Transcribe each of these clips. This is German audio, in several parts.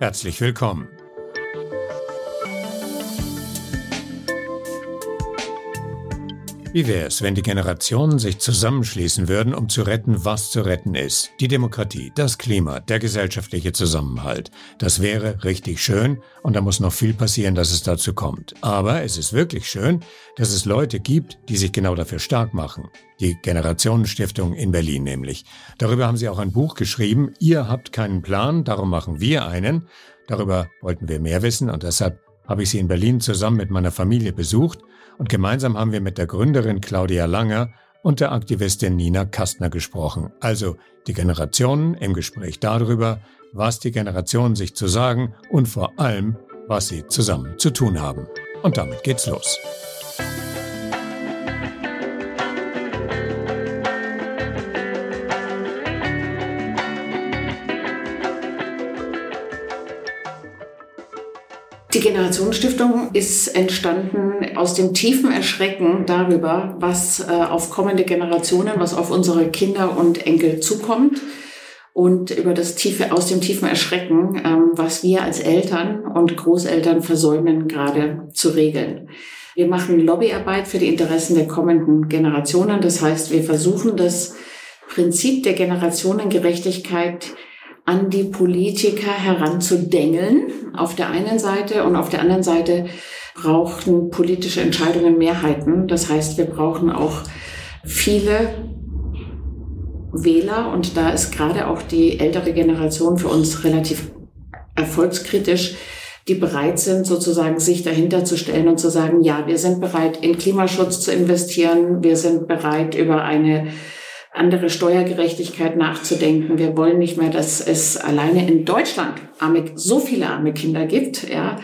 Herzlich willkommen. Wie wäre es, wenn die Generationen sich zusammenschließen würden, um zu retten, was zu retten ist? Die Demokratie, das Klima, der gesellschaftliche Zusammenhalt. Das wäre richtig schön und da muss noch viel passieren, dass es dazu kommt. Aber es ist wirklich schön, dass es Leute gibt, die sich genau dafür stark machen. Die Generationenstiftung in Berlin nämlich. Darüber haben sie auch ein Buch geschrieben. Ihr habt keinen Plan, darum machen wir einen. Darüber wollten wir mehr wissen und deshalb habe ich sie in Berlin zusammen mit meiner Familie besucht und gemeinsam haben wir mit der Gründerin Claudia Langer und der Aktivistin Nina Kastner gesprochen. Also die Generationen im Gespräch darüber, was die Generationen sich zu sagen und vor allem, was sie zusammen zu tun haben. Und damit geht's los. Die Generationsstiftung ist entstanden aus dem tiefen Erschrecken darüber, was äh, auf kommende Generationen, was auf unsere Kinder und Enkel zukommt und über das tiefe, aus dem tiefen Erschrecken, ähm, was wir als Eltern und Großeltern versäumen, gerade zu regeln. Wir machen Lobbyarbeit für die Interessen der kommenden Generationen. Das heißt, wir versuchen das Prinzip der Generationengerechtigkeit an die Politiker heranzudengeln, auf der einen Seite. Und auf der anderen Seite brauchen politische Entscheidungen Mehrheiten. Das heißt, wir brauchen auch viele Wähler. Und da ist gerade auch die ältere Generation für uns relativ erfolgskritisch, die bereit sind, sozusagen sich dahinter zu stellen und zu sagen, ja, wir sind bereit, in Klimaschutz zu investieren. Wir sind bereit, über eine andere Steuergerechtigkeit nachzudenken. Wir wollen nicht mehr, dass es alleine in Deutschland arme, so viele arme Kinder gibt, ja.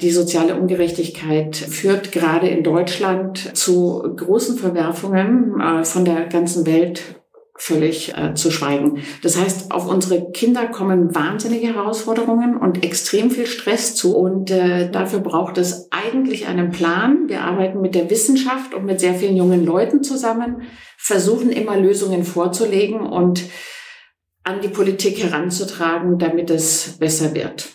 Die soziale Ungerechtigkeit führt gerade in Deutschland zu großen Verwerfungen äh, von der ganzen Welt völlig äh, zu schweigen. Das heißt, auf unsere Kinder kommen wahnsinnige Herausforderungen und extrem viel Stress zu. Und äh, dafür braucht es eigentlich einen Plan. Wir arbeiten mit der Wissenschaft und mit sehr vielen jungen Leuten zusammen, versuchen immer Lösungen vorzulegen und an die Politik heranzutragen, damit es besser wird.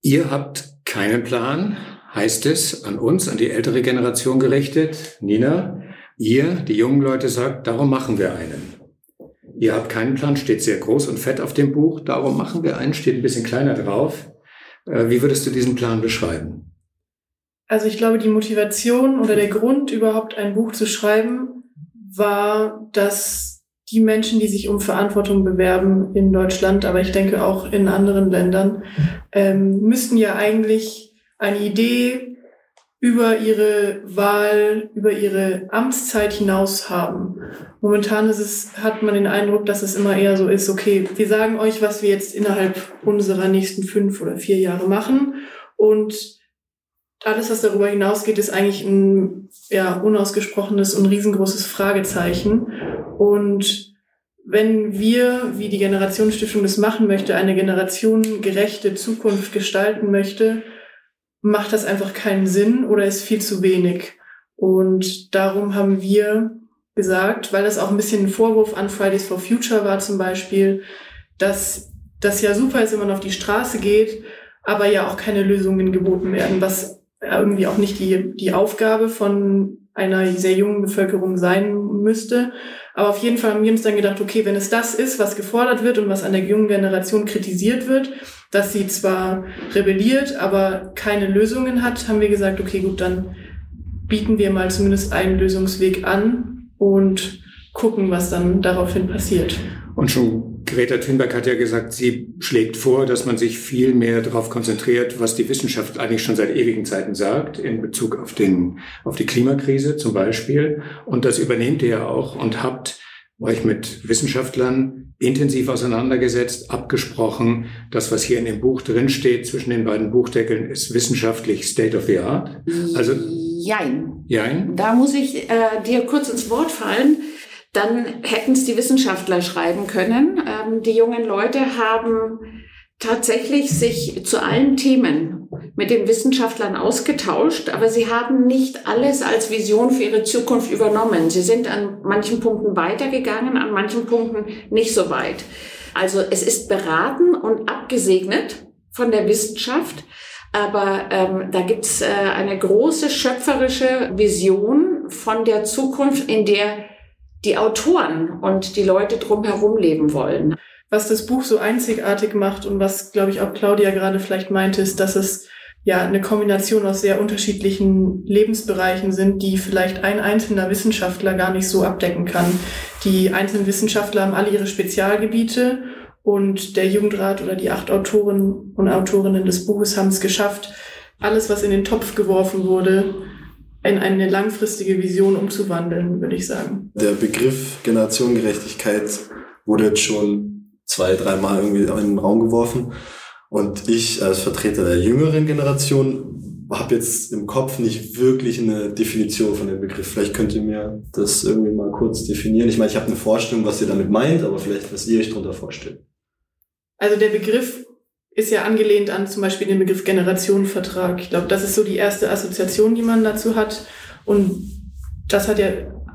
Ihr habt keinen Plan, heißt es, an uns, an die ältere Generation gerichtet. Nina, ihr, die jungen Leute, sagt, darum machen wir einen. Ihr habt keinen Plan, steht sehr groß und fett auf dem Buch. Darum machen wir einen, steht ein bisschen kleiner drauf. Äh, wie würdest du diesen Plan beschreiben? Also ich glaube, die Motivation oder der Grund, überhaupt ein Buch zu schreiben, war, dass die Menschen, die sich um Verantwortung bewerben in Deutschland, aber ich denke auch in anderen Ländern, ähm, müssten ja eigentlich eine Idee über ihre Wahl, über ihre Amtszeit hinaus haben. Momentan ist es, hat man den Eindruck, dass es immer eher so ist, okay, wir sagen euch, was wir jetzt innerhalb unserer nächsten fünf oder vier Jahre machen und alles, was darüber hinausgeht, ist eigentlich ein ja, unausgesprochenes und riesengroßes Fragezeichen. Und wenn wir, wie die Generationsstiftung das machen möchte, eine generationengerechte Zukunft gestalten möchte, macht das einfach keinen Sinn oder ist viel zu wenig. Und darum haben wir gesagt, weil das auch ein bisschen ein Vorwurf an Fridays for Future war zum Beispiel, dass das ja super ist, wenn man auf die Straße geht, aber ja auch keine Lösungen geboten werden, was irgendwie auch nicht die, die Aufgabe von einer sehr jungen Bevölkerung sein müsste. Aber auf jeden Fall haben wir uns dann gedacht, okay, wenn es das ist, was gefordert wird und was an der jungen Generation kritisiert wird, dass sie zwar rebelliert, aber keine Lösungen hat, haben wir gesagt, okay, gut, dann bieten wir mal zumindest einen Lösungsweg an und gucken, was dann daraufhin passiert. Und schon Greta Thunberg hat ja gesagt, sie schlägt vor, dass man sich viel mehr darauf konzentriert, was die Wissenschaft eigentlich schon seit ewigen Zeiten sagt, in Bezug auf, den, auf die Klimakrise zum Beispiel. Und das übernehmt ihr ja auch und habt euch mit Wissenschaftlern intensiv auseinandergesetzt, abgesprochen. Das, was hier in dem Buch drinsteht, zwischen den beiden Buchdeckeln, ist wissenschaftlich State of the Art. Also, jein. Jein? Da muss ich äh, dir kurz ins Wort fallen. Dann hätten es die Wissenschaftler schreiben können. Ähm, die jungen Leute haben tatsächlich sich zu allen Themen mit den Wissenschaftlern ausgetauscht, aber sie haben nicht alles als Vision für ihre Zukunft übernommen. Sie sind an manchen Punkten weitergegangen, an manchen Punkten nicht so weit. Also es ist beraten und abgesegnet von der Wissenschaft. Aber ähm, da gibt's äh, eine große schöpferische Vision von der Zukunft, in der die Autoren und die Leute drumherum leben wollen. Was das Buch so einzigartig macht und was, glaube ich, auch Claudia gerade vielleicht meinte, ist, dass es ja eine Kombination aus sehr unterschiedlichen Lebensbereichen sind, die vielleicht ein einzelner Wissenschaftler gar nicht so abdecken kann. Die einzelnen Wissenschaftler haben alle ihre Spezialgebiete und der Jugendrat oder die acht Autoren und Autorinnen des Buches haben es geschafft, alles, was in den Topf geworfen wurde, in eine langfristige Vision umzuwandeln, würde ich sagen. Der Begriff Generationengerechtigkeit wurde jetzt schon zwei, dreimal irgendwie in den Raum geworfen. Und ich als Vertreter der jüngeren Generation habe jetzt im Kopf nicht wirklich eine Definition von dem Begriff. Vielleicht könnt ihr mir das irgendwie mal kurz definieren. Ich meine, ich habe eine Vorstellung, was ihr damit meint, aber vielleicht, was ihr euch darunter vorstellt. Also der Begriff ist ja angelehnt an zum Beispiel den Begriff Generationenvertrag. Ich glaube, das ist so die erste Assoziation, die man dazu hat. Und das hat ja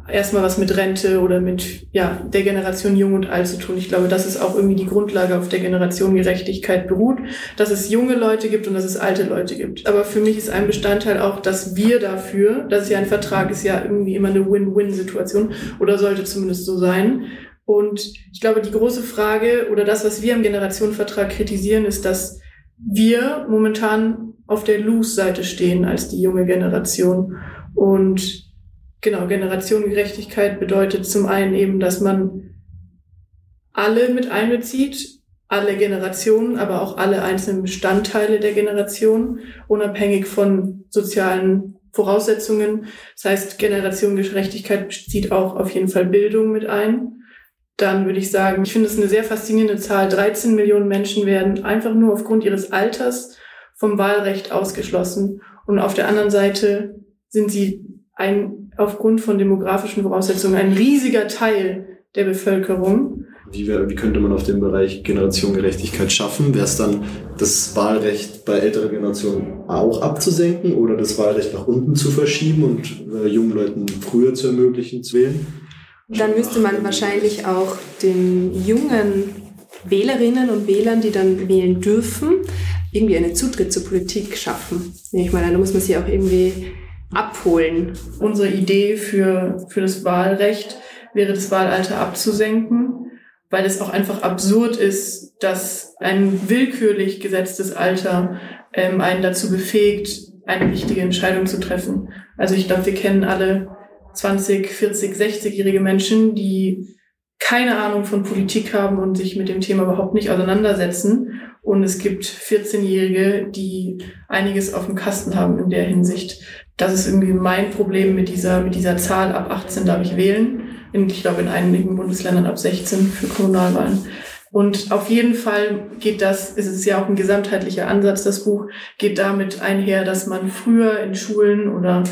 erstmal was mit Rente oder mit ja, der Generation Jung und Alt zu tun. Ich glaube, das ist auch irgendwie die Grundlage, auf der Generation Gerechtigkeit beruht, dass es junge Leute gibt und dass es alte Leute gibt. Aber für mich ist ein Bestandteil auch, dass wir dafür, das ist ja ein Vertrag, ist ja irgendwie immer eine Win-Win-Situation oder sollte zumindest so sein. Und ich glaube, die große Frage oder das, was wir im Generationenvertrag kritisieren, ist, dass wir momentan auf der Lose-Seite stehen als die junge Generation. Und genau, Generationengerechtigkeit bedeutet zum einen eben, dass man alle mit einbezieht, alle Generationen, aber auch alle einzelnen Bestandteile der Generation, unabhängig von sozialen Voraussetzungen. Das heißt, Generationengerechtigkeit bezieht auch auf jeden Fall Bildung mit ein dann würde ich sagen, ich finde es eine sehr faszinierende Zahl. 13 Millionen Menschen werden einfach nur aufgrund ihres Alters vom Wahlrecht ausgeschlossen. Und auf der anderen Seite sind sie ein, aufgrund von demografischen Voraussetzungen ein riesiger Teil der Bevölkerung. Wie, wär, wie könnte man auf dem Bereich Generationengerechtigkeit schaffen? Wäre es dann das Wahlrecht bei älteren Generationen auch abzusenken oder das Wahlrecht nach unten zu verschieben und äh, jungen Leuten früher zu ermöglichen zu wählen? Dann müsste man wahrscheinlich auch den jungen Wählerinnen und Wählern, die dann wählen dürfen, irgendwie einen Zutritt zur Politik schaffen. Ich meine, da muss man sie auch irgendwie abholen. Unsere Idee für, für das Wahlrecht wäre, das Wahlalter abzusenken, weil es auch einfach absurd ist, dass ein willkürlich gesetztes Alter ähm, einen dazu befähigt, eine wichtige Entscheidung zu treffen. Also ich glaube, wir kennen alle 20, 40, 60-jährige Menschen, die keine Ahnung von Politik haben und sich mit dem Thema überhaupt nicht auseinandersetzen. Und es gibt 14-Jährige, die einiges auf dem Kasten haben in der Hinsicht. Das ist irgendwie mein Problem mit dieser, mit dieser Zahl. Ab 18 darf ich wählen. In, ich glaube, in einigen Bundesländern ab 16 für Kommunalwahlen. Und auf jeden Fall geht das, es ist ja auch ein gesamtheitlicher Ansatz, das Buch geht damit einher, dass man früher in Schulen oder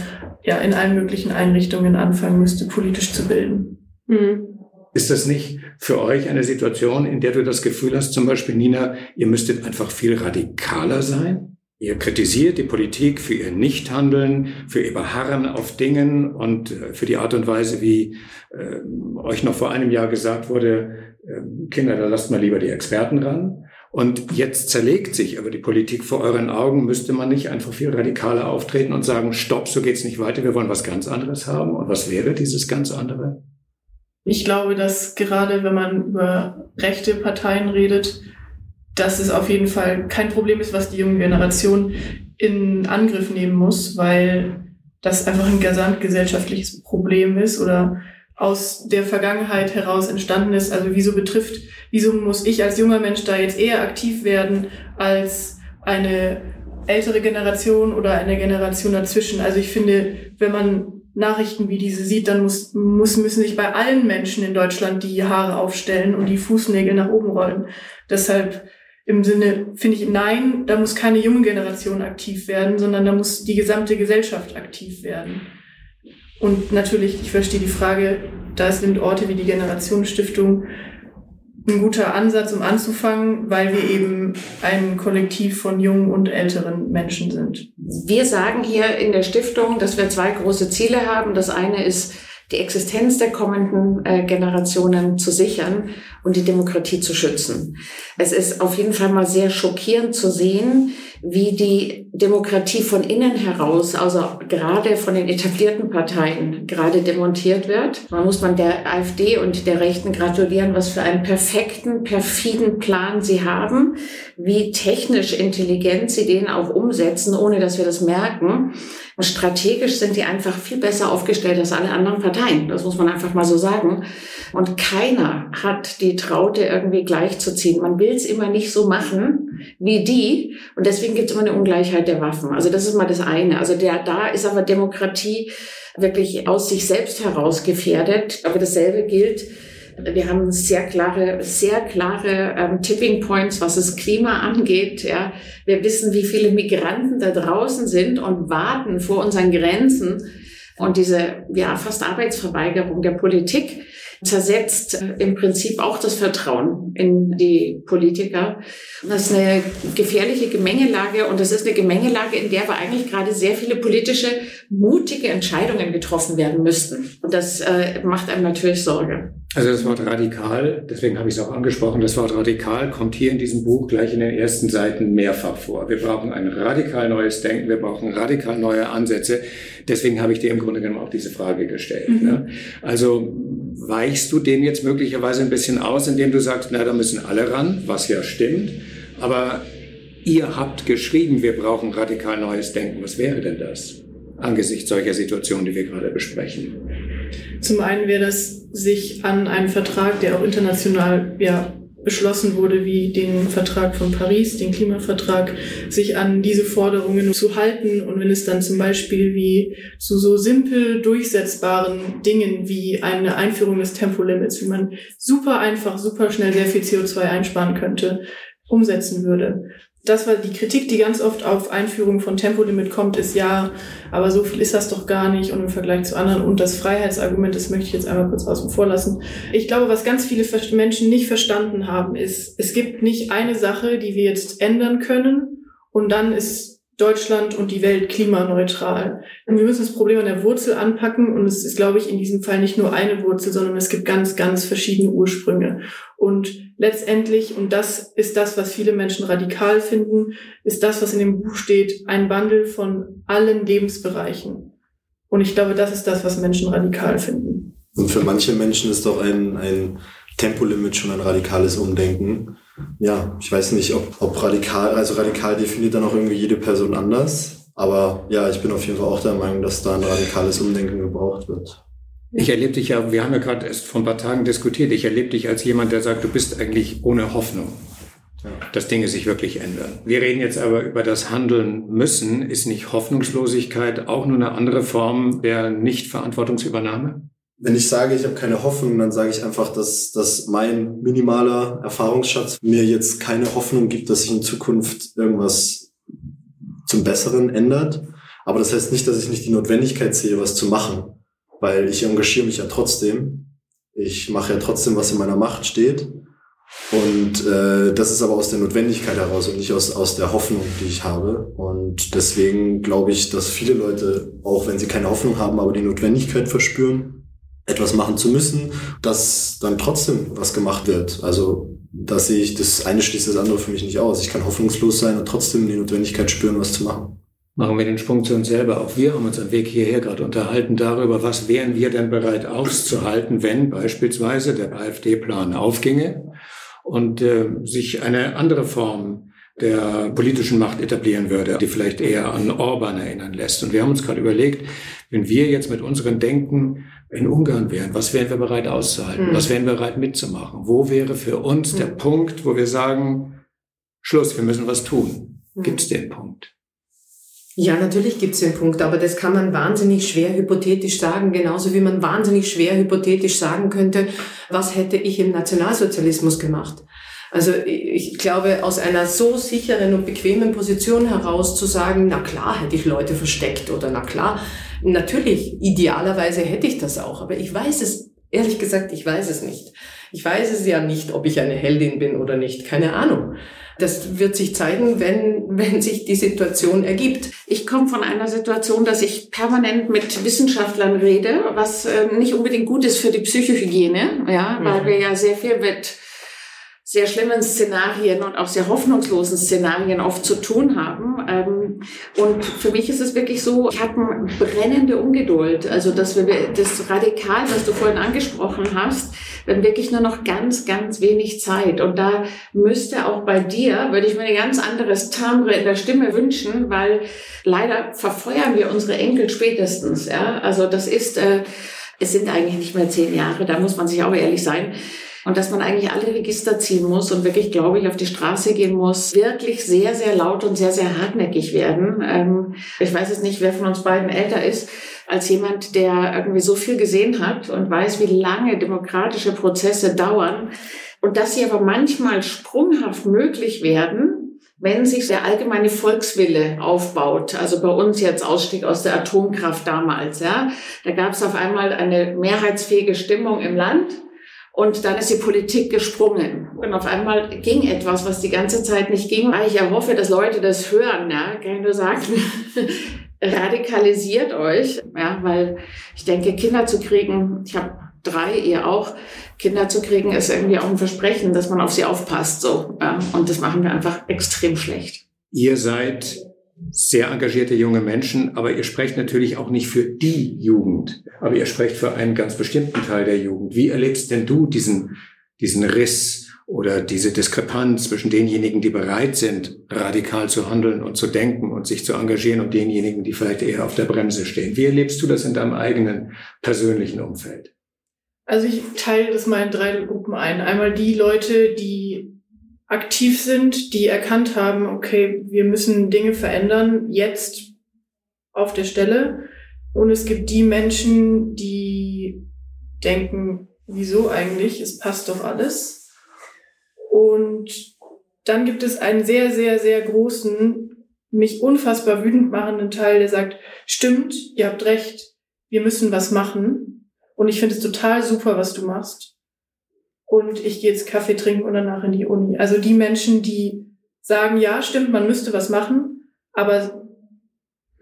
ja in allen möglichen Einrichtungen anfangen müsste, politisch zu bilden. Mhm. Ist das nicht für euch eine Situation, in der du das Gefühl hast, zum Beispiel Nina, ihr müsstet einfach viel radikaler sein? Ihr kritisiert die Politik für ihr Nichthandeln, für ihr Beharren auf Dingen und äh, für die Art und Weise, wie äh, euch noch vor einem Jahr gesagt wurde, äh, Kinder, da lasst mal lieber die Experten ran. Und jetzt zerlegt sich aber die Politik vor euren Augen. Müsste man nicht einfach viel radikaler auftreten und sagen, stopp, so geht's nicht weiter, wir wollen was ganz anderes haben? Und was wäre dieses ganz andere? Ich glaube, dass gerade wenn man über rechte Parteien redet, dass es auf jeden Fall kein Problem ist, was die junge Generation in Angriff nehmen muss, weil das einfach ein gesamtgesellschaftliches Problem ist oder aus der Vergangenheit heraus entstanden ist. Also wieso betrifft, wieso muss ich als junger Mensch da jetzt eher aktiv werden als eine ältere Generation oder eine Generation dazwischen? Also ich finde, wenn man Nachrichten wie diese sieht, dann muss, muss, müssen sich bei allen Menschen in Deutschland die Haare aufstellen und die Fußnägel nach oben rollen. Deshalb im Sinne, finde ich, nein, da muss keine junge Generation aktiv werden, sondern da muss die gesamte Gesellschaft aktiv werden. Und natürlich, ich verstehe die Frage, da sind Orte wie die Generationenstiftung ein guter Ansatz, um anzufangen, weil wir eben ein Kollektiv von jungen und älteren Menschen sind. Wir sagen hier in der Stiftung, dass wir zwei große Ziele haben. Das eine ist, die Existenz der kommenden äh, Generationen zu sichern und die Demokratie zu schützen. Es ist auf jeden Fall mal sehr schockierend zu sehen, wie die Demokratie von innen heraus, also gerade von den etablierten Parteien, gerade demontiert wird. Man muss man der AfD und der Rechten gratulieren, was für einen perfekten, perfiden Plan sie haben, wie technisch intelligent sie den auch umsetzen, ohne dass wir das merken. Strategisch sind die einfach viel besser aufgestellt als alle anderen Parteien. Das muss man einfach mal so sagen. Und keiner hat die Traute irgendwie gleichzuziehen. Man will es immer nicht so machen wie die. Und deswegen gibt es immer eine Ungleichheit der Waffen. Also das ist mal das eine. Also der, da ist aber Demokratie wirklich aus sich selbst heraus gefährdet. Aber dasselbe gilt wir haben sehr klare, sehr klare ähm, Tipping Points, was das Klima angeht. Ja. Wir wissen, wie viele Migranten da draußen sind und warten vor unseren Grenzen. Und diese ja, fast Arbeitsverweigerung der Politik zersetzt im Prinzip auch das Vertrauen in die Politiker. Das ist eine gefährliche Gemengelage und das ist eine Gemengelage, in der aber eigentlich gerade sehr viele politische, mutige Entscheidungen getroffen werden müssten. Und das äh, macht einem natürlich Sorge. Also das Wort radikal, deswegen habe ich es auch angesprochen, das Wort radikal kommt hier in diesem Buch gleich in den ersten Seiten mehrfach vor. Wir brauchen ein radikal neues Denken, wir brauchen radikal neue Ansätze. Deswegen habe ich dir im Grunde genommen auch diese Frage gestellt. Mhm. Ne? Also weichst du den jetzt möglicherweise ein bisschen aus, indem du sagst, na, da müssen alle ran, was ja stimmt. Aber ihr habt geschrieben, wir brauchen radikal neues Denken. Was wäre denn das angesichts solcher Situationen, die wir gerade besprechen? Zum einen wäre das sich an einen Vertrag, der auch international ja, beschlossen wurde, wie den Vertrag von Paris, den Klimavertrag, sich an diese Forderungen zu halten. Und wenn es dann zum Beispiel wie zu so simpel durchsetzbaren Dingen wie eine Einführung des Tempolimits, wie man super einfach, super schnell sehr viel CO2 einsparen könnte, umsetzen würde das war die Kritik, die ganz oft auf Einführung von Tempolimit kommt, ist ja, aber so viel ist das doch gar nicht und im Vergleich zu anderen und das Freiheitsargument, das möchte ich jetzt einmal kurz außen vor lassen. Ich glaube, was ganz viele Menschen nicht verstanden haben, ist, es gibt nicht eine Sache, die wir jetzt ändern können und dann ist Deutschland und die Welt klimaneutral. Und wir müssen das Problem an der Wurzel anpacken und es ist, glaube ich, in diesem Fall nicht nur eine Wurzel, sondern es gibt ganz, ganz verschiedene Ursprünge. Und letztendlich, und das ist das, was viele Menschen radikal finden, ist das, was in dem Buch steht, ein Wandel von allen Lebensbereichen. Und ich glaube, das ist das, was Menschen radikal finden. Und für manche Menschen ist doch ein, ein Tempolimit schon ein radikales Umdenken. Ja, ich weiß nicht, ob, ob radikal, also radikal definiert dann auch irgendwie jede Person anders. Aber ja, ich bin auf jeden Fall auch der Meinung, dass da ein radikales Umdenken gebraucht wird. Ich erlebe dich ja, wir haben ja gerade erst vor ein paar Tagen diskutiert, ich erlebe dich als jemand, der sagt, du bist eigentlich ohne Hoffnung, ja. dass Dinge sich wirklich ändern. Wir reden jetzt aber über das Handeln müssen. Ist nicht Hoffnungslosigkeit auch nur eine andere Form der Nichtverantwortungsübernahme? Wenn ich sage, ich habe keine Hoffnung, dann sage ich einfach, dass, dass mein minimaler Erfahrungsschatz mir jetzt keine Hoffnung gibt, dass sich in Zukunft irgendwas zum Besseren ändert. Aber das heißt nicht, dass ich nicht die Notwendigkeit sehe, was zu machen, weil ich engagiere mich ja trotzdem. Ich mache ja trotzdem, was in meiner Macht steht. Und äh, das ist aber aus der Notwendigkeit heraus und nicht aus, aus der Hoffnung, die ich habe. Und deswegen glaube ich, dass viele Leute, auch wenn sie keine Hoffnung haben, aber die Notwendigkeit verspüren, etwas machen zu müssen, dass dann trotzdem was gemacht wird. Also da sehe ich, das eine schließt das andere für mich nicht aus. Ich kann hoffnungslos sein und trotzdem die Notwendigkeit spüren, was zu machen. Machen wir den Sprung zu uns selber. Auch wir haben uns am Weg hierher gerade unterhalten darüber, was wären wir denn bereit auszuhalten, wenn beispielsweise der AfD-Plan aufginge und äh, sich eine andere Form der politischen Macht etablieren würde, die vielleicht eher an Orban erinnern lässt. Und wir haben uns gerade überlegt, wenn wir jetzt mit unserem Denken in Ungarn wären, was wären wir bereit auszuhalten? Mhm. Was wären wir bereit mitzumachen? Wo wäre für uns mhm. der Punkt, wo wir sagen, Schluss, wir müssen was tun? Mhm. Gibt es den Punkt? Ja, natürlich gibt es den Punkt, aber das kann man wahnsinnig schwer hypothetisch sagen, genauso wie man wahnsinnig schwer hypothetisch sagen könnte, was hätte ich im Nationalsozialismus gemacht. Also ich glaube, aus einer so sicheren und bequemen Position heraus zu sagen, na klar hätte ich Leute versteckt oder na klar, natürlich, idealerweise hätte ich das auch, aber ich weiß es, ehrlich gesagt, ich weiß es nicht. Ich weiß es ja nicht, ob ich eine Heldin bin oder nicht, keine Ahnung. Das wird sich zeigen, wenn, wenn sich die Situation ergibt. Ich komme von einer Situation, dass ich permanent mit Wissenschaftlern rede, was äh, nicht unbedingt gut ist für die Psychohygiene, ja, weil mhm. wir ja sehr viel mit sehr schlimmen Szenarien und auch sehr hoffnungslosen Szenarien oft zu tun haben. Ähm, und für mich ist es wirklich so, ich habe brennende Ungeduld. Also, dass wir das Radikal, was du vorhin angesprochen hast, wir haben wirklich nur noch ganz, ganz wenig Zeit. Und da müsste auch bei dir, würde ich mir ein ganz anderes Timbre in der Stimme wünschen, weil leider verfeuern wir unsere Enkel spätestens. Ja? Also das ist, äh, es sind eigentlich nicht mehr zehn Jahre, da muss man sich auch ehrlich sein. Und dass man eigentlich alle Register ziehen muss und wirklich, glaube ich, auf die Straße gehen muss, wirklich sehr, sehr laut und sehr, sehr hartnäckig werden. Ähm, ich weiß jetzt nicht, wer von uns beiden älter ist, als jemand, der irgendwie so viel gesehen hat und weiß, wie lange demokratische Prozesse dauern. Und dass sie aber manchmal sprunghaft möglich werden, wenn sich der allgemeine Volkswille aufbaut, also bei uns jetzt Ausstieg aus der Atomkraft damals, ja, da gab es auf einmal eine mehrheitsfähige Stimmung im Land und dann ist die Politik gesprungen. Und auf einmal ging etwas, was die ganze Zeit nicht ging. Ich erhoffe, dass Leute das hören, ja, kann ich nur sagen. Radikalisiert euch, ja, weil ich denke, Kinder zu kriegen, ich habe drei, ihr auch, Kinder zu kriegen, ist irgendwie auch ein Versprechen, dass man auf sie aufpasst, so. Ja, und das machen wir einfach extrem schlecht. Ihr seid sehr engagierte junge Menschen, aber ihr sprecht natürlich auch nicht für die Jugend, aber ihr sprecht für einen ganz bestimmten Teil der Jugend. Wie erlebst denn du diesen, diesen Riss oder diese Diskrepanz zwischen denjenigen, die bereit sind, radikal zu handeln und zu denken und sich zu engagieren und denjenigen, die vielleicht eher auf der Bremse stehen? Wie erlebst du das in deinem eigenen persönlichen Umfeld? Also ich teile das mal in drei Gruppen ein. Einmal die Leute, die aktiv sind, die erkannt haben, okay, wir müssen Dinge verändern, jetzt auf der Stelle. Und es gibt die Menschen, die denken, wieso eigentlich? Es passt doch alles. Und dann gibt es einen sehr, sehr, sehr großen, mich unfassbar wütend machenden Teil, der sagt, stimmt, ihr habt recht, wir müssen was machen. Und ich finde es total super, was du machst und ich gehe jetzt Kaffee trinken und danach in die Uni. Also die Menschen, die sagen, ja, stimmt, man müsste was machen, aber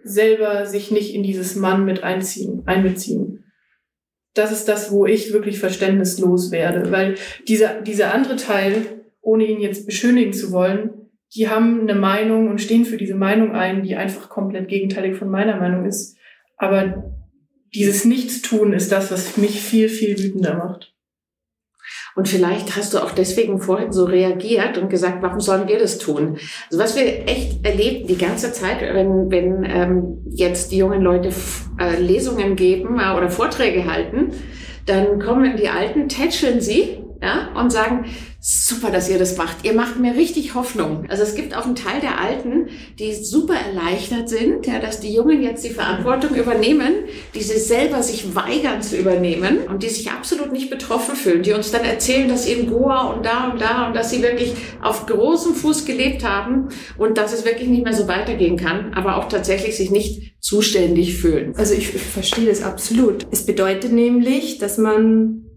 selber sich nicht in dieses Mann mit einziehen, einbeziehen. Das ist das, wo ich wirklich verständnislos werde, weil dieser, dieser andere Teil, ohne ihn jetzt beschönigen zu wollen, die haben eine Meinung und stehen für diese Meinung ein, die einfach komplett gegenteilig von meiner Meinung ist. Aber dieses Nichtstun ist das, was mich viel, viel wütender macht. Und vielleicht hast du auch deswegen vorhin so reagiert und gesagt, warum sollen wir das tun? Also was wir echt erleben die ganze Zeit, wenn, wenn ähm, jetzt die jungen Leute äh, Lesungen geben äh, oder Vorträge halten, dann kommen die Alten, tätscheln sie ja, und sagen, super, dass ihr das macht. Ihr macht mir richtig Hoffnung. Also es gibt auch einen Teil der Alten, die super erleichtert sind, ja, dass die Jungen jetzt die Verantwortung übernehmen, die sie selber sich weigern zu übernehmen und die sich absolut nicht betroffen fühlen, die uns dann erzählen, dass sie in Goa und da und da und dass sie wirklich auf großem Fuß gelebt haben und dass es wirklich nicht mehr so weitergehen kann, aber auch tatsächlich sich nicht zuständig fühlen. Also ich verstehe das absolut. Es bedeutet nämlich, dass man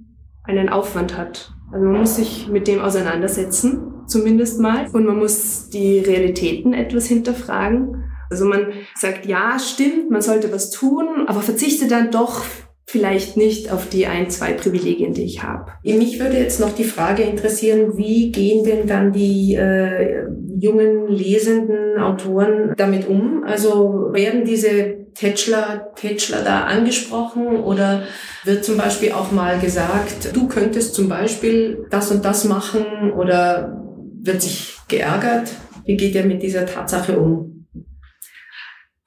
einen Aufwand hat. Also man muss sich mit dem auseinandersetzen, zumindest mal. Und man muss die Realitäten etwas hinterfragen. Also man sagt, ja, stimmt, man sollte was tun, aber verzichte dann doch vielleicht nicht auf die ein, zwei Privilegien, die ich habe. Mich würde jetzt noch die Frage interessieren, wie gehen denn dann die äh, jungen lesenden Autoren damit um? Also werden diese Tätschler, Tätschler da angesprochen oder wird zum Beispiel auch mal gesagt, du könntest zum Beispiel das und das machen oder wird sich geärgert? Wie geht er mit dieser Tatsache um?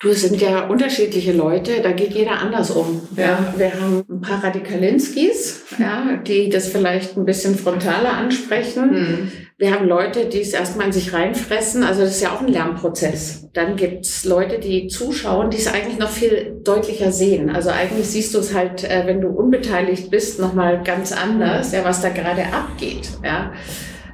Du, es sind ja unterschiedliche Leute, da geht jeder anders um. Ja. Wir haben ein paar Radikalinskis, ja, die das vielleicht ein bisschen frontaler ansprechen. Mhm. Wir haben Leute, die es erstmal in sich reinfressen. Also das ist ja auch ein Lernprozess. Dann gibt's Leute, die zuschauen, die es eigentlich noch viel deutlicher sehen. Also eigentlich siehst du es halt, äh, wenn du unbeteiligt bist, nochmal ganz anders, ja, was da gerade abgeht. Ja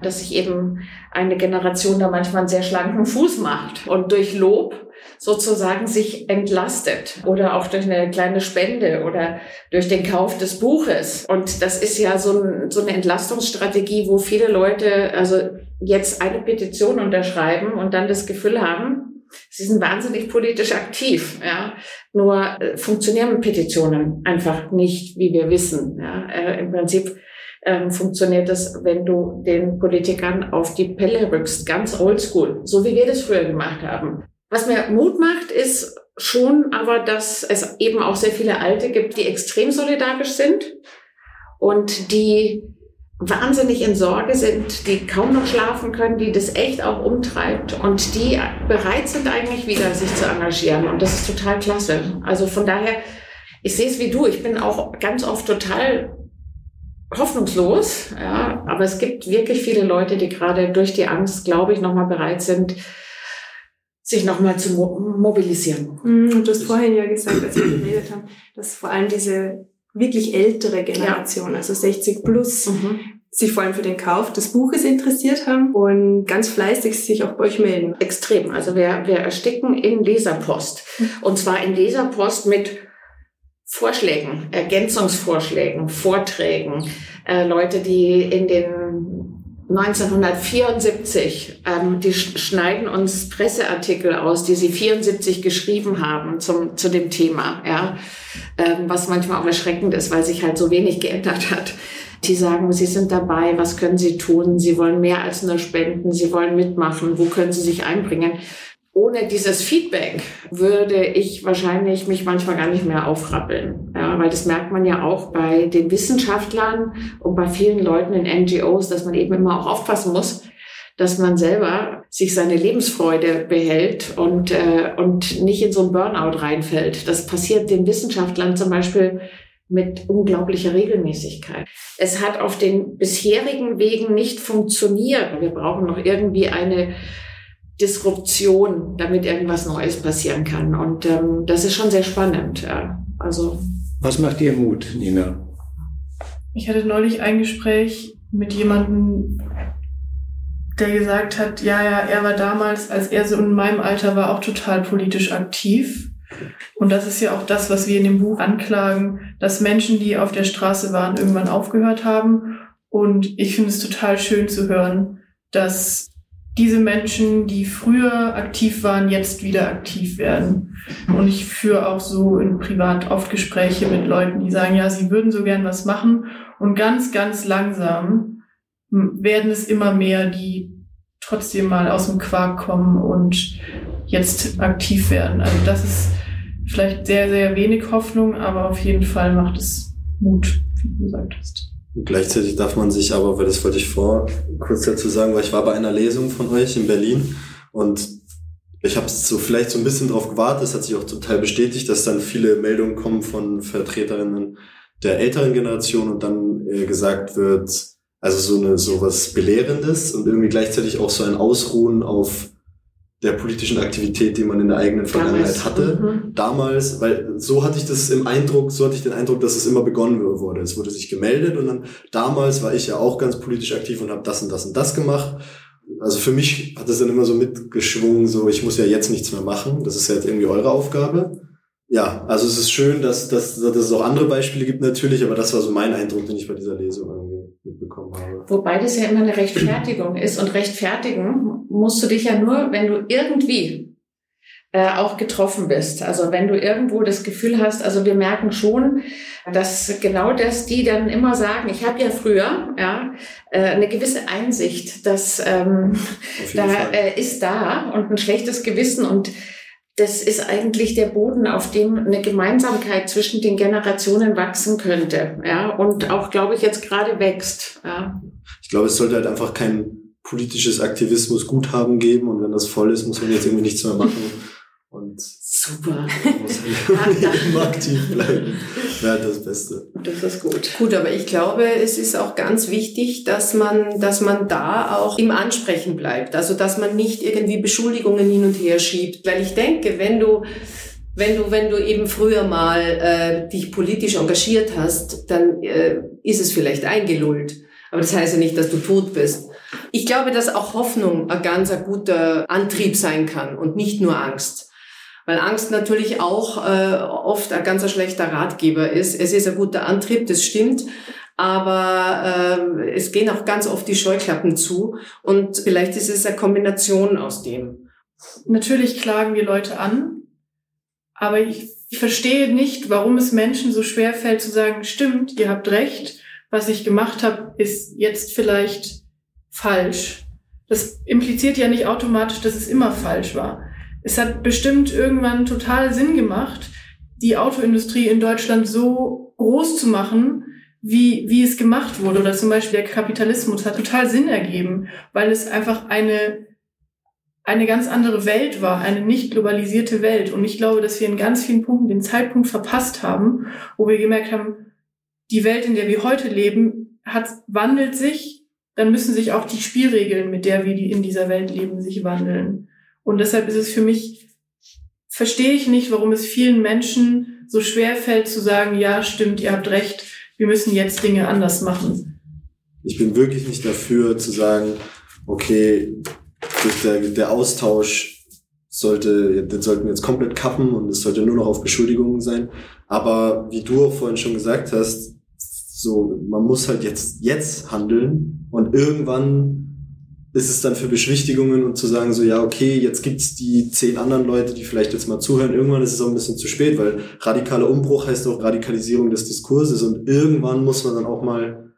dass sich eben eine Generation da manchmal einen sehr schlanken Fuß macht und durch Lob sozusagen sich entlastet oder auch durch eine kleine Spende oder durch den Kauf des Buches. Und das ist ja so, ein, so eine Entlastungsstrategie, wo viele Leute also jetzt eine Petition unterschreiben und dann das Gefühl haben, sie sind wahnsinnig politisch aktiv. Ja. Nur äh, funktionieren Petitionen einfach nicht, wie wir wissen. Ja. Äh, Im Prinzip ähm, funktioniert es, wenn du den Politikern auf die Pelle rückst, ganz oldschool, so wie wir das früher gemacht haben. Was mir Mut macht, ist schon aber, dass es eben auch sehr viele Alte gibt, die extrem solidarisch sind und die wahnsinnig in Sorge sind, die kaum noch schlafen können, die das echt auch umtreibt und die bereit sind eigentlich wieder sich zu engagieren. Und das ist total klasse. Also von daher, ich sehe es wie du. Ich bin auch ganz oft total hoffnungslos. Ja, aber es gibt wirklich viele Leute, die gerade durch die Angst, glaube ich, nochmal bereit sind, sich nochmal zu mobilisieren. Mhm, und du hast vorhin ja gesagt, als wir geredet haben, dass vor allem diese wirklich ältere Generation, ja. also 60 plus, mhm. sich vor allem für den Kauf des Buches interessiert haben und ganz fleißig sich auch bei euch melden. Extrem. Also wir, wir ersticken in Leserpost. Mhm. Und zwar in Leserpost mit Vorschlägen, Ergänzungsvorschlägen, Vorträgen, äh, Leute, die in den 1974, ähm, die schneiden uns Presseartikel aus, die sie 74 geschrieben haben zum, zu dem Thema, ja, ähm, was manchmal auch erschreckend ist, weil sich halt so wenig geändert hat. Die sagen, sie sind dabei, was können sie tun? Sie wollen mehr als nur spenden, sie wollen mitmachen, wo können sie sich einbringen? ohne dieses Feedback würde ich wahrscheinlich mich manchmal gar nicht mehr aufrappeln. Ja, weil das merkt man ja auch bei den Wissenschaftlern und bei vielen Leuten in NGOs, dass man eben immer auch aufpassen muss, dass man selber sich seine Lebensfreude behält und, äh, und nicht in so ein Burnout reinfällt. Das passiert den Wissenschaftlern zum Beispiel mit unglaublicher Regelmäßigkeit. Es hat auf den bisherigen Wegen nicht funktioniert. Wir brauchen noch irgendwie eine Disruption, damit irgendwas Neues passieren kann. Und ähm, das ist schon sehr spannend. Ja. Also was macht dir Mut, Nina? Ich hatte neulich ein Gespräch mit jemandem, der gesagt hat, ja, ja, er war damals, als er so in meinem Alter war, auch total politisch aktiv. Und das ist ja auch das, was wir in dem Buch anklagen, dass Menschen, die auf der Straße waren, irgendwann aufgehört haben. Und ich finde es total schön zu hören, dass diese Menschen, die früher aktiv waren, jetzt wieder aktiv werden. Und ich führe auch so in privat oft Gespräche mit Leuten, die sagen, ja, sie würden so gern was machen. Und ganz, ganz langsam werden es immer mehr, die trotzdem mal aus dem Quark kommen und jetzt aktiv werden. Also das ist vielleicht sehr, sehr wenig Hoffnung, aber auf jeden Fall macht es Mut, wie du gesagt hast. Und gleichzeitig darf man sich aber, weil das wollte ich vor kurz dazu sagen, weil ich war bei einer Lesung von euch in Berlin und ich habe so vielleicht so ein bisschen drauf gewartet, es hat sich auch total bestätigt, dass dann viele Meldungen kommen von Vertreterinnen der älteren Generation und dann äh, gesagt wird, also so eine sowas belehrendes und irgendwie gleichzeitig auch so ein Ausruhen auf der politischen Aktivität, die man in der eigenen Vergangenheit hatte. Mhm. Damals, weil so hatte ich das im Eindruck, so hatte ich den Eindruck, dass es immer begonnen wurde. Es wurde sich gemeldet und dann damals war ich ja auch ganz politisch aktiv und habe das und das und das gemacht. Also für mich hat es dann immer so mitgeschwungen, so ich muss ja jetzt nichts mehr machen. Das ist ja jetzt irgendwie eure Aufgabe. Ja, also es ist schön, dass, dass, dass es auch andere Beispiele gibt natürlich, aber das war so mein Eindruck, den ich bei dieser Lesung mitbekommen habe. Wobei das ja immer eine Rechtfertigung ist und rechtfertigen musst du dich ja nur, wenn du irgendwie äh, auch getroffen bist. Also wenn du irgendwo das Gefühl hast, also wir merken schon, dass genau das die dann immer sagen, ich habe ja früher ja äh, eine gewisse Einsicht, dass ähm, da äh, ist da und ein schlechtes Gewissen und das ist eigentlich der Boden, auf dem eine Gemeinsamkeit zwischen den Generationen wachsen könnte. Ja, und auch, glaube ich, jetzt gerade wächst. Ja. Ich glaube, es sollte halt einfach kein politisches Aktivismus-Guthaben geben und wenn das voll ist, muss man jetzt irgendwie nichts mehr machen. Und Super. Muss immer aktiv bleiben. Ja, das Beste. Das ist gut. Gut, aber ich glaube, es ist auch ganz wichtig, dass man, dass man da auch im Ansprechen bleibt. Also, dass man nicht irgendwie Beschuldigungen hin und her schiebt. Weil ich denke, wenn du, wenn du, wenn du eben früher mal äh, dich politisch engagiert hast, dann äh, ist es vielleicht eingelullt. Aber das heißt ja nicht, dass du tot bist. Ich glaube, dass auch Hoffnung ein ganz ein guter Antrieb sein kann und nicht nur Angst. Weil Angst natürlich auch äh, oft ein ganz schlechter Ratgeber ist. Es ist ein guter Antrieb, das stimmt. Aber äh, es gehen auch ganz oft die Scheuklappen zu. Und vielleicht ist es eine Kombination aus dem. Natürlich klagen wir Leute an. Aber ich, ich verstehe nicht, warum es Menschen so schwer fällt zu sagen, stimmt, ihr habt recht was ich gemacht habe, ist jetzt vielleicht falsch. Das impliziert ja nicht automatisch, dass es immer falsch war. Es hat bestimmt irgendwann total Sinn gemacht, die Autoindustrie in Deutschland so groß zu machen, wie, wie es gemacht wurde. Oder zum Beispiel der Kapitalismus hat total Sinn ergeben, weil es einfach eine, eine ganz andere Welt war, eine nicht globalisierte Welt. Und ich glaube, dass wir in ganz vielen Punkten den Zeitpunkt verpasst haben, wo wir gemerkt haben, die Welt, in der wir heute leben, hat, wandelt sich, dann müssen sich auch die Spielregeln, mit der wir in dieser Welt leben, sich wandeln. Und deshalb ist es für mich, verstehe ich nicht, warum es vielen Menschen so schwer fällt zu sagen, ja, stimmt, ihr habt recht, wir müssen jetzt Dinge anders machen. Ich bin wirklich nicht dafür zu sagen, okay, der, der Austausch sollte, den sollten wir jetzt komplett kappen und es sollte nur noch auf Beschuldigungen sein. Aber wie du auch vorhin schon gesagt hast, so, man muss halt jetzt, jetzt handeln und irgendwann ist es dann für Beschwichtigungen und zu sagen so, ja, okay, jetzt gibt's die zehn anderen Leute, die vielleicht jetzt mal zuhören. Irgendwann ist es auch ein bisschen zu spät, weil radikaler Umbruch heißt auch Radikalisierung des Diskurses und irgendwann muss man dann auch mal,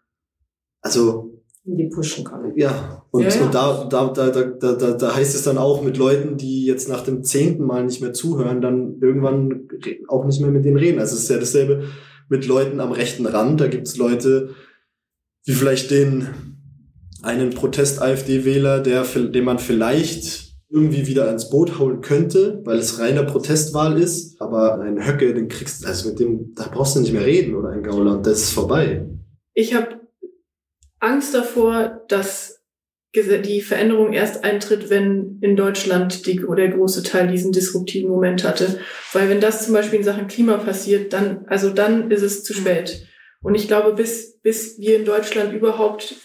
also in die Pushen kommen. Ja, und, ja, ja. und da, da, da, da, da, da heißt es dann auch mit Leuten, die jetzt nach dem zehnten Mal nicht mehr zuhören, dann irgendwann auch nicht mehr mit denen reden. Also es ist ja dasselbe mit Leuten am rechten Rand. Da gibt's Leute, wie vielleicht den einen Protest-AfD-Wähler, der, den man vielleicht irgendwie wieder ins Boot holen könnte, weil es reiner Protestwahl ist, aber ein Höcke, den kriegst also mit dem, da brauchst du nicht mehr reden oder ein Gauland, das ist vorbei. Ich habe Angst davor, dass die Veränderung erst eintritt, wenn in Deutschland die, der große Teil diesen disruptiven Moment hatte. Weil wenn das zum Beispiel in Sachen Klima passiert, dann, also dann ist es zu spät. Und ich glaube, bis, bis wir in Deutschland überhaupt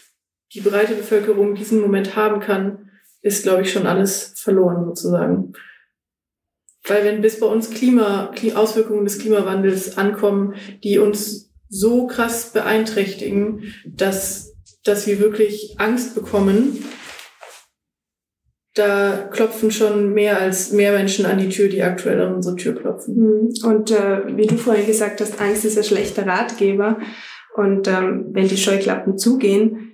die breite Bevölkerung diesen Moment haben kann, ist, glaube ich, schon alles verloren sozusagen. Weil wenn bis bei uns Klima, Auswirkungen des Klimawandels ankommen, die uns so krass beeinträchtigen, dass, dass wir wirklich Angst bekommen, da klopfen schon mehr als mehr Menschen an die Tür, die aktuell an unsere Tür klopfen. Mhm. Und äh, wie du vorhin gesagt hast, Angst ist ein schlechter Ratgeber. Und ähm, wenn die Scheuklappen zugehen,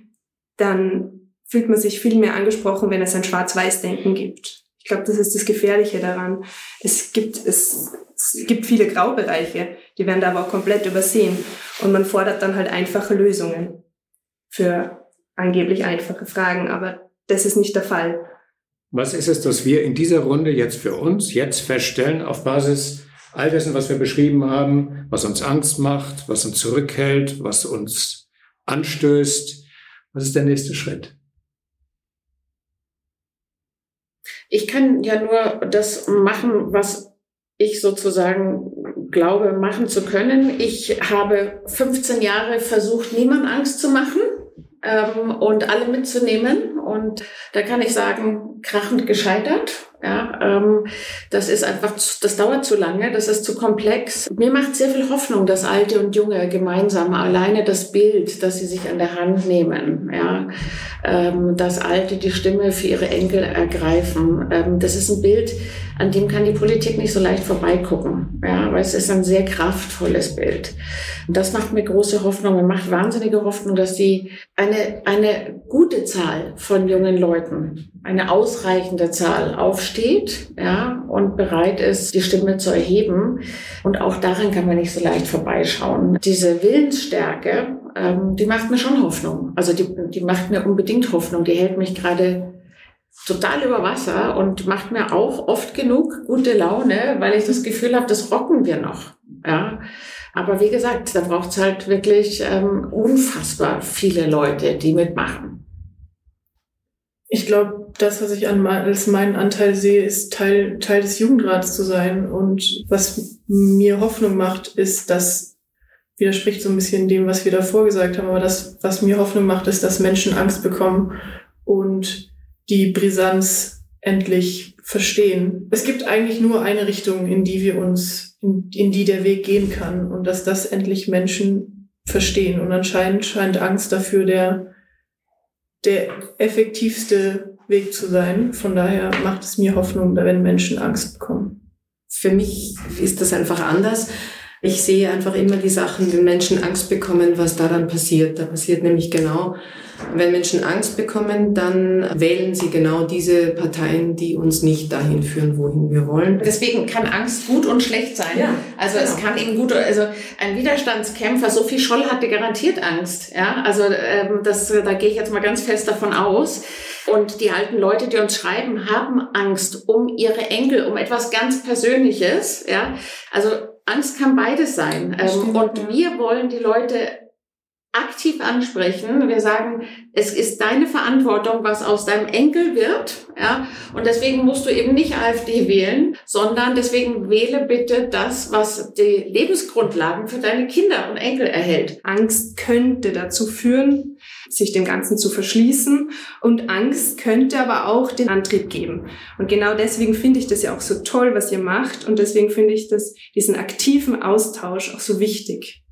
dann fühlt man sich viel mehr angesprochen, wenn es ein Schwarz-Weiß-Denken gibt. Ich glaube, das ist das Gefährliche daran. Es gibt, es, es gibt viele Graubereiche, die werden da aber auch komplett übersehen. Und man fordert dann halt einfache Lösungen für angeblich einfache Fragen, aber das ist nicht der Fall. Was ist es, dass wir in dieser Runde jetzt für uns jetzt feststellen, auf Basis all dessen, was wir beschrieben haben, was uns Angst macht, was uns zurückhält, was uns anstößt, was ist der nächste Schritt? Ich kann ja nur das machen, was ich sozusagen glaube, machen zu können. Ich habe 15 Jahre versucht, niemand Angst zu machen ähm, und alle mitzunehmen. Und da kann ich sagen, krachend gescheitert. Ja, ähm, das ist einfach, das dauert zu lange, das ist zu komplex. Mir macht sehr viel Hoffnung, dass Alte und Junge gemeinsam alleine das Bild, dass sie sich an der Hand nehmen, ja, ähm, dass Alte die Stimme für ihre Enkel ergreifen. Ähm, das ist ein Bild, an dem kann die Politik nicht so leicht vorbeigucken, ja, weil es ist ein sehr kraftvolles Bild. Und das macht mir große Hoffnung und macht wahnsinnige Hoffnung, dass die eine, eine gute Zahl von jungen Leuten, eine ausreichende Zahl aufsteht, ja, und bereit ist, die Stimme zu erheben. Und auch daran kann man nicht so leicht vorbeischauen. Diese Willensstärke, ähm, die macht mir schon Hoffnung. Also die, die macht mir unbedingt Hoffnung. Die hält mich gerade total über Wasser und macht mir auch oft genug gute Laune, weil ich das Gefühl habe, das rocken wir noch. Ja. Aber wie gesagt, da braucht es halt wirklich ähm, unfassbar viele Leute, die mitmachen. Ich glaube, das, was ich an, als meinen Anteil sehe, ist Teil, Teil des Jugendrats zu sein. Und was mir Hoffnung macht, ist, dass widerspricht so ein bisschen dem, was wir davor gesagt haben, aber das, was mir Hoffnung macht, ist, dass Menschen Angst bekommen und die Brisanz endlich verstehen. Es gibt eigentlich nur eine Richtung, in die wir uns in, in die der Weg gehen kann und dass das endlich Menschen verstehen. Und anscheinend scheint Angst dafür der, der effektivste Weg zu sein. Von daher macht es mir Hoffnung, wenn Menschen Angst bekommen. Für mich ist das einfach anders. Ich sehe einfach immer die Sachen, wenn Menschen Angst bekommen, was da dann passiert. Da passiert nämlich genau, wenn Menschen Angst bekommen, dann wählen sie genau diese Parteien, die uns nicht dahin führen, wohin wir wollen. Deswegen kann Angst gut und schlecht sein. Ja, also genau. es kann eben gut, also ein Widerstandskämpfer, Sophie Scholl hatte garantiert Angst. Ja, also ähm, das, da gehe ich jetzt mal ganz fest davon aus. Und die alten Leute, die uns schreiben, haben Angst um ihre Enkel, um etwas ganz Persönliches. Ja, also Angst kann beides sein. Ähm, und wir wollen die Leute aktiv ansprechen. Wir sagen, es ist deine Verantwortung, was aus deinem Enkel wird, ja. Und deswegen musst du eben nicht AfD wählen, sondern deswegen wähle bitte das, was die Lebensgrundlagen für deine Kinder und Enkel erhält. Angst könnte dazu führen, sich dem Ganzen zu verschließen. Und Angst könnte aber auch den Antrieb geben. Und genau deswegen finde ich das ja auch so toll, was ihr macht. Und deswegen finde ich das, diesen aktiven Austausch auch so wichtig.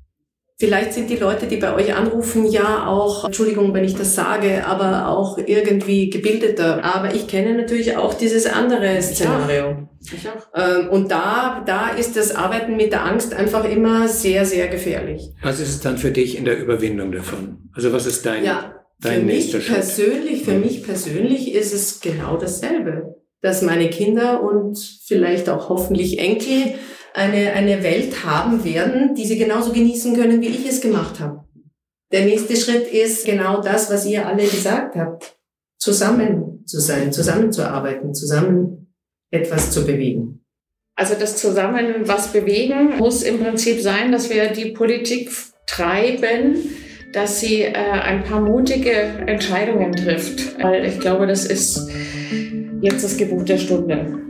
Vielleicht sind die Leute, die bei euch anrufen, ja auch, Entschuldigung, wenn ich das sage, aber auch irgendwie gebildeter. Aber ich kenne natürlich auch dieses andere Szenario. Ich auch. Ähm, und da, da ist das Arbeiten mit der Angst einfach immer sehr, sehr gefährlich. Was ist es dann für dich in der Überwindung davon? Also was ist dein, ja, dein für nächster mich persönlich, Für mich persönlich ist es genau dasselbe. Dass meine Kinder und vielleicht auch hoffentlich Enkel eine, eine Welt haben werden, die sie genauso genießen können, wie ich es gemacht habe. Der nächste Schritt ist genau das, was ihr alle gesagt habt. Zusammen zu sein, zusammenzuarbeiten, zusammen etwas zu bewegen. Also das Zusammen was bewegen muss im Prinzip sein, dass wir die Politik treiben, dass sie äh, ein paar mutige Entscheidungen trifft. Weil ich glaube, das ist jetzt das Gebot der Stunde.